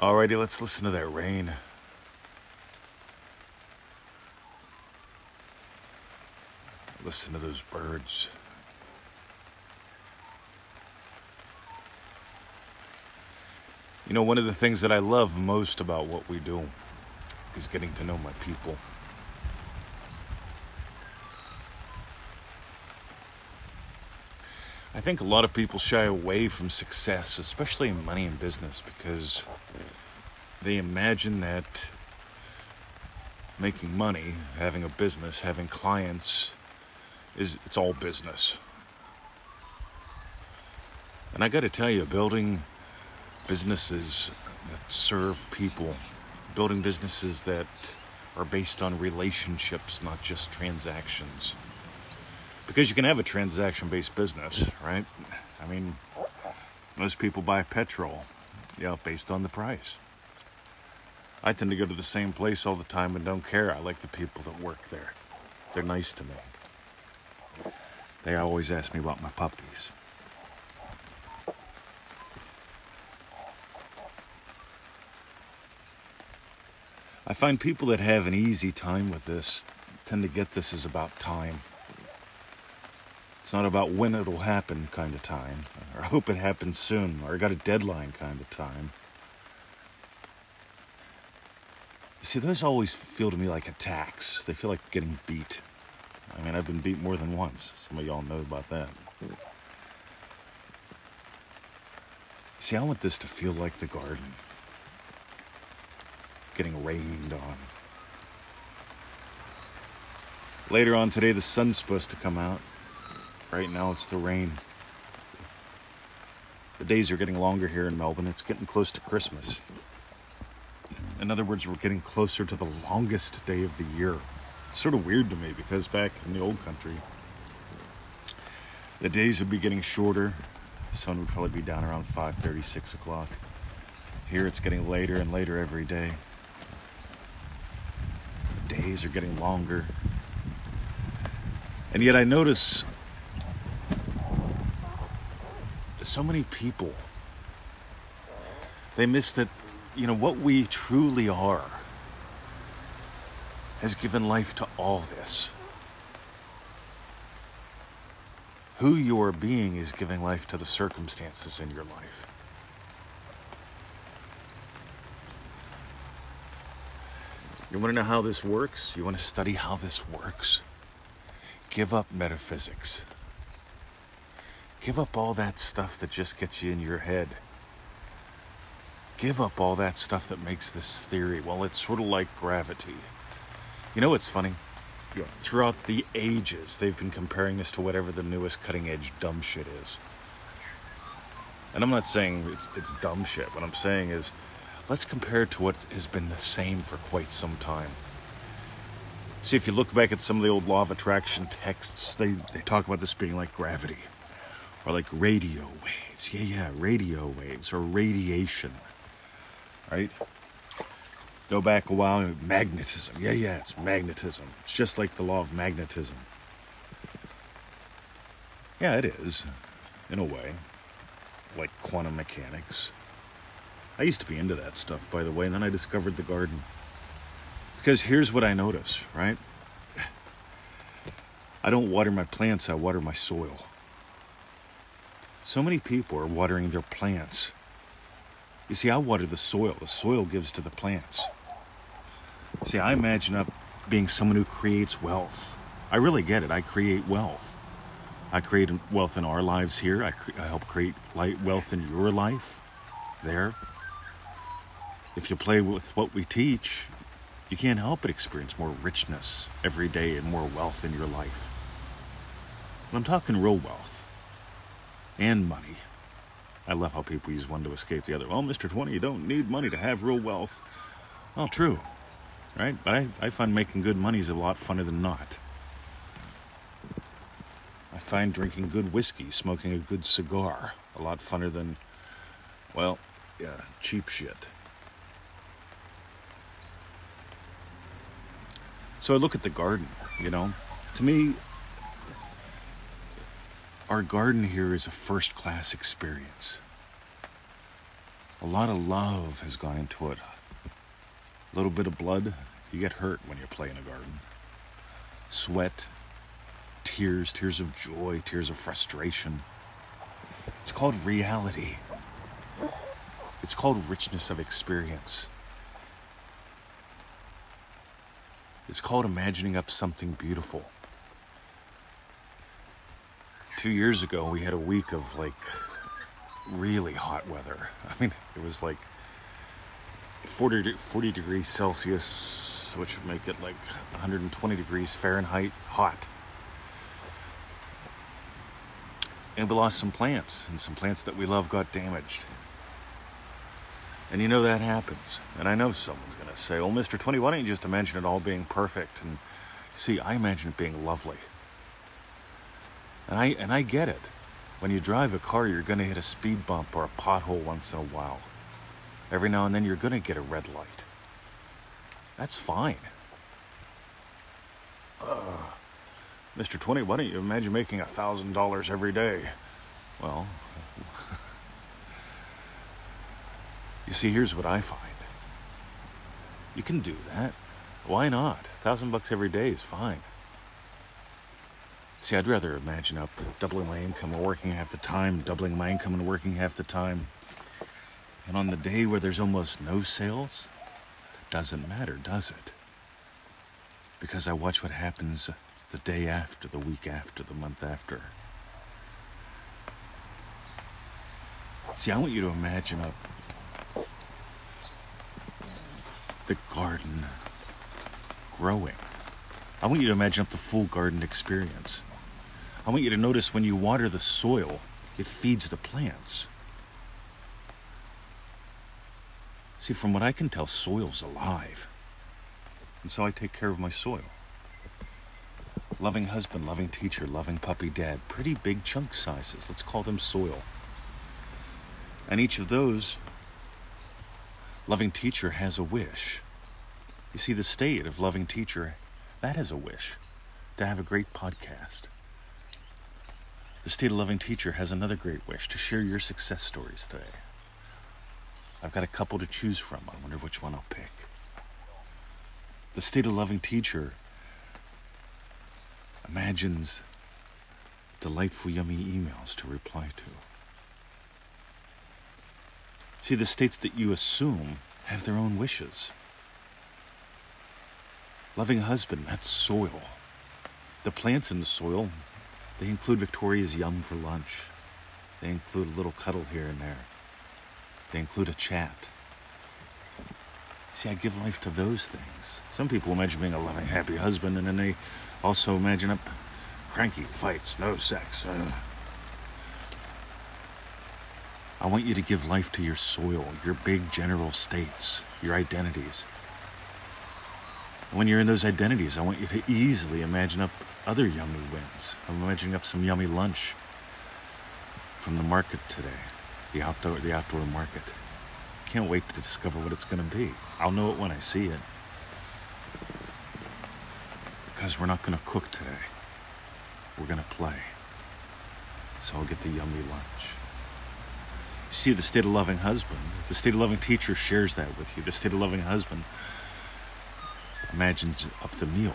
Alrighty, let's listen to that rain. Listen to those birds. You know, one of the things that I love most about what we do is getting to know my people. I think a lot of people shy away from success, especially in money and business, because they imagine that making money, having a business, having clients is it's all business. And I got to tell you, building businesses that serve people, building businesses that are based on relationships, not just transactions. Because you can have a transaction based business, right? I mean, most people buy petrol, know, based on the price. I tend to go to the same place all the time and don't care. I like the people that work there. They're nice to me. They always ask me about my puppies. I find people that have an easy time with this tend to get this as about time. It's not about when it'll happen kind of time, or I hope it happens soon, or I got a deadline kind of time. See, those always feel to me like attacks. They feel like getting beat. I mean, I've been beat more than once. Some of y'all know about that. See, I want this to feel like the garden getting rained on. Later on today, the sun's supposed to come out. Right now, it's the rain. The days are getting longer here in Melbourne. It's getting close to Christmas. In other words, we're getting closer to the longest day of the year. It's sort of weird to me because back in the old country, the days would be getting shorter. The sun would probably be down around 5:30, 6 o'clock. Here it's getting later and later every day. The days are getting longer. And yet I notice so many people they miss that you know what we truly are has given life to all this. Who you are being is giving life to the circumstances in your life. You want to know how this works? You want to study how this works? Give up metaphysics. Give up all that stuff that just gets you in your head. Give up all that stuff that makes this theory. Well, it's sort of like gravity. You know what's funny? Know, throughout the ages, they've been comparing this to whatever the newest cutting edge dumb shit is. And I'm not saying it's, it's dumb shit. What I'm saying is, let's compare it to what has been the same for quite some time. See, if you look back at some of the old law of attraction texts, they, they talk about this being like gravity or like radio waves. Yeah, yeah, radio waves or radiation, right? Go back a while, magnetism. Yeah, yeah, it's magnetism. It's just like the law of magnetism. Yeah, it is, in a way, like quantum mechanics. I used to be into that stuff, by the way, and then I discovered the garden. Because here's what I notice, right? I don't water my plants, I water my soil. So many people are watering their plants. You see, I water the soil, the soil gives to the plants. See, I imagine up being someone who creates wealth. I really get it. I create wealth. I create wealth in our lives here. I, cre- I help create light wealth in your life there. If you play with what we teach, you can't help but experience more richness every day and more wealth in your life. And I'm talking real wealth and money. I love how people use one to escape the other. Well, Mr. 20, you don't need money to have real wealth. Well, true right? But I, I find making good money is a lot funner than not. I find drinking good whiskey, smoking a good cigar, a lot funner than, well, yeah, cheap shit. So I look at the garden, you know. To me, our garden here is a first class experience. A lot of love has gone into it. A little bit of blood, you get hurt when you play in a garden. Sweat, tears, tears of joy, tears of frustration. It's called reality. It's called richness of experience. It's called imagining up something beautiful. Two years ago, we had a week of like really hot weather. I mean, it was like 40, 40 degrees Celsius, which would make it like 120 degrees Fahrenheit hot. And we lost some plants, and some plants that we love got damaged. And you know that happens. And I know someone's going to say, Oh, Mr. 20, why don't you just imagine it all being perfect? And see, I imagine it being lovely. And I, and I get it. When you drive a car, you're going to hit a speed bump or a pothole once in a while. Every now and then, you're going to get a red light. That's fine. Uh, Mr. 20, why don't you imagine making a $1,000 every day? Well, You see, here's what I find. You can do that. Why not? A thousand bucks every day is fine. See, I'd rather imagine up doubling my income and working half the time, doubling my income and working half the time. And on the day where there's almost no sales, doesn't matter, does it? Because I watch what happens the day after, the week after, the month after. See, I want you to imagine up the garden growing. I want you to imagine up the full garden experience. I want you to notice when you water the soil, it feeds the plants. See, from what I can tell, soil's alive. And so I take care of my soil. Loving husband, loving teacher, loving puppy dad, pretty big chunk sizes. Let's call them soil. And each of those Loving Teacher has a wish. You see, the state of Loving Teacher, that has a wish to have a great podcast. The state of Loving Teacher has another great wish to share your success stories today. I've got a couple to choose from. I wonder which one I'll pick. The state of Loving Teacher imagines delightful, yummy emails to reply to. See, the states that you assume have their own wishes. Loving husband, that's soil. The plants in the soil, they include Victoria's Yum for lunch. They include a little cuddle here and there. They include a chat. See, I give life to those things. Some people imagine being a loving, happy husband, and then they also imagine up cranky fights, no sex. Uh, I want you to give life to your soil, your big general states, your identities. When you're in those identities, I want you to easily imagine up other yummy wins. I'm imagining up some yummy lunch from the market today, the outdoor, the outdoor market. Can't wait to discover what it's going to be. I'll know it when I see it. Because we're not going to cook today. We're going to play. So I'll get the yummy lunch see the state of loving husband. The state of loving teacher shares that with you. The state of loving husband imagines up the meal.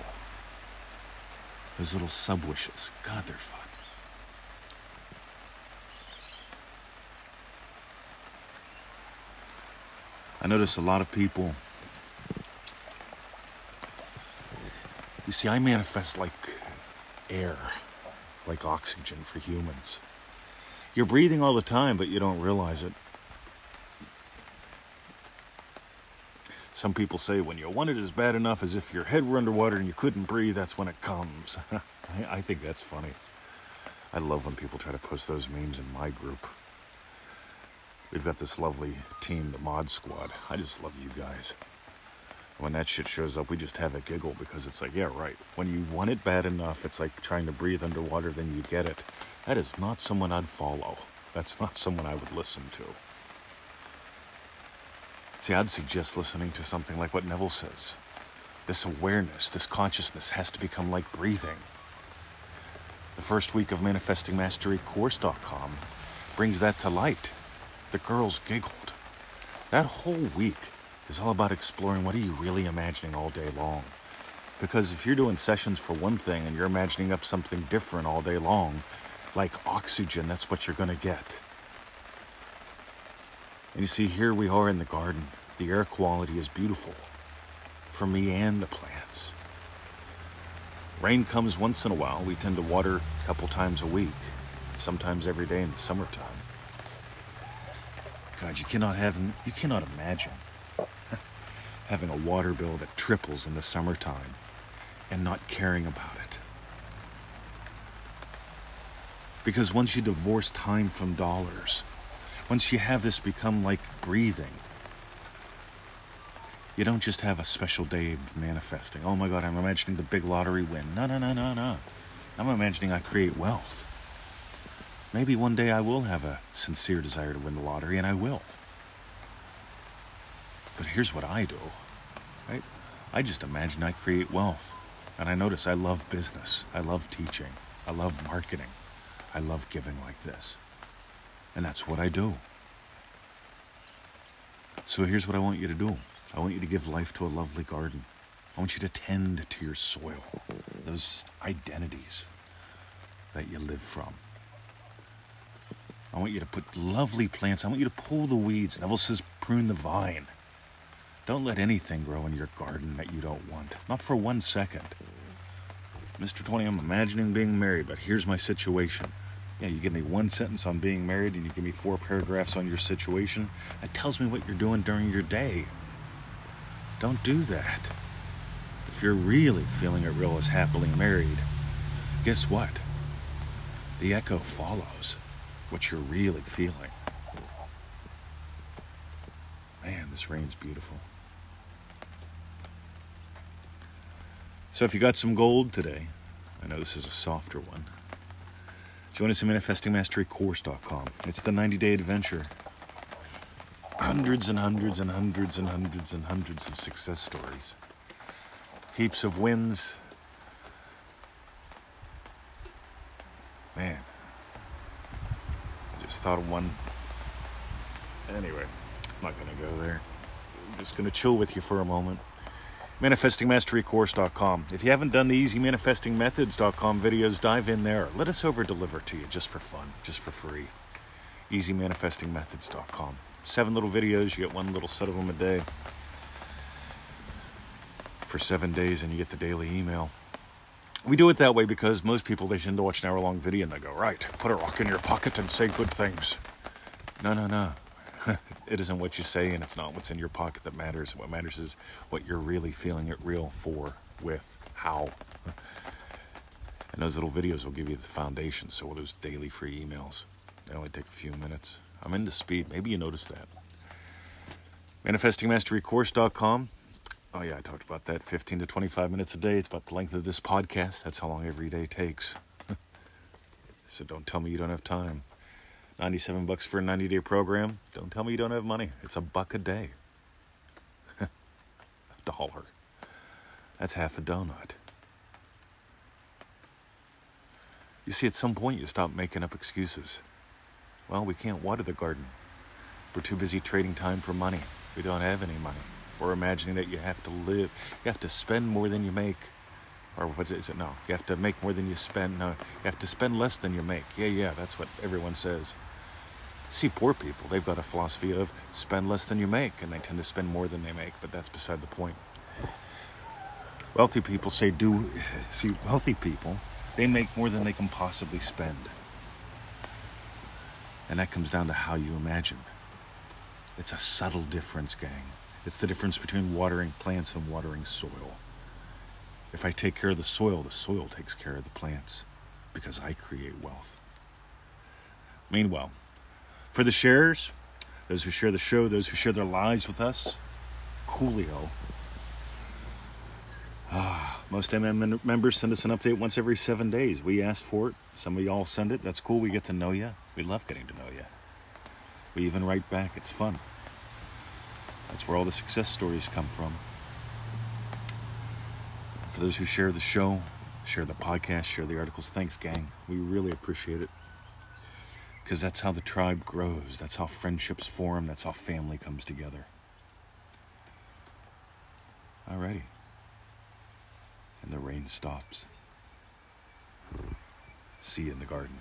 Those little sub wishes. God, they're fun. I notice a lot of people. You see, I manifest like air, like oxygen for humans. You're breathing all the time, but you don't realize it. Some people say when you want it as bad enough as if your head were underwater and you couldn't breathe, that's when it comes. I, think that's funny. I love when people try to post those memes in my group. We've got this lovely team, the Mod Squad. I just love you guys. When that shit shows up, we just have a giggle because it's like, yeah, right. When you want it bad enough, it's like trying to breathe underwater, then you get it. That is not someone I'd follow. That's not someone I would listen to. See, I'd suggest listening to something like what Neville says. This awareness, this consciousness has to become like breathing. The first week of Manifesting Mastery Course.com brings that to light. The girls giggled. That whole week is all about exploring what are you really imagining all day long. Because if you're doing sessions for one thing and you're imagining up something different all day long, like oxygen, that's what you're going to get. And you see, here we are in the garden. The air quality is beautiful for me and the plants. Rain comes once in a while. We tend to water a couple times a week, sometimes every day in the summertime. God, you cannot have you cannot imagine having a water bill that triples in the summertime and not caring about it. Because once you divorce time from dollars, once you have this become like breathing, you don't just have a special day of manifesting. Oh my God, I'm imagining the big lottery win. No, no, no, no, no. I'm imagining I create wealth. Maybe one day I will have a sincere desire to win the lottery, and I will. But here's what I do, right? I just imagine I create wealth. And I notice I love business. I love teaching. I love marketing. I love giving like this. And that's what I do. So here's what I want you to do I want you to give life to a lovely garden. I want you to tend to your soil, those identities that you live from. I want you to put lovely plants. I want you to pull the weeds. Neville says prune the vine. Don't let anything grow in your garden that you don't want. Not for one second. Mr. 20, I'm imagining being married, but here's my situation. Yeah, you give me one sentence on being married and you give me four paragraphs on your situation. That tells me what you're doing during your day. Don't do that. If you're really feeling it real as happily married, guess what? The echo follows what you're really feeling. Man, this rain's beautiful. So if you got some gold today, I know this is a softer one. Join us at ManifestingMasteryCourse.com. It's the 90 day adventure. Hundreds and hundreds and hundreds and hundreds and hundreds of success stories. Heaps of wins. Man, I just thought of one. Anyway, I'm not going to go there. I'm just going to chill with you for a moment. ManifestingMasteryCourse.com. If you haven't done the EasyManifestingMethods.com videos, dive in there. Let us over deliver to you just for fun, just for free. EasyManifestingMethods.com. Seven little videos, you get one little set of them a day for seven days, and you get the daily email. We do it that way because most people they tend to watch an hour long video and they go, right, put a rock in your pocket and say good things. No, no, no. it isn't what you say and it's not what's in your pocket that matters. What matters is what you're really feeling it real for, with, how. And those little videos will give you the foundation. So will those daily free emails. They only take a few minutes. I'm into speed. Maybe you noticed that. ManifestingMasteryCourse.com. Oh, yeah, I talked about that. 15 to 25 minutes a day. It's about the length of this podcast. That's how long every day takes. so don't tell me you don't have time. 97 bucks for a 90 day program. Don't tell me you don't have money. It's a buck a day. a dollar. That's half a donut. You see, at some point, you stop making up excuses. Well, we can't water the garden. We're too busy trading time for money. We don't have any money. We're imagining that you have to live, you have to spend more than you make. Or what is it? No, you have to make more than you spend. No, you have to spend less than you make. Yeah, yeah, that's what everyone says. See, poor people, they've got a philosophy of spend less than you make, and they tend to spend more than they make, but that's beside the point. Wealthy people say, do, see, wealthy people, they make more than they can possibly spend. And that comes down to how you imagine. It's a subtle difference, gang. It's the difference between watering plants and watering soil. If I take care of the soil, the soil takes care of the plants because I create wealth. Meanwhile, for the sharers, those who share the show, those who share their lives with us, Coolio. Ah, most MM members send us an update once every seven days. We ask for it. Some of y'all send it. That's cool. We get to know you. We love getting to know you. We even write back. It's fun. That's where all the success stories come from. For those who share the show, share the podcast, share the articles, thanks, gang. We really appreciate it. Because that's how the tribe grows, that's how friendships form, that's how family comes together. Alrighty. And the rain stops. See you in the garden.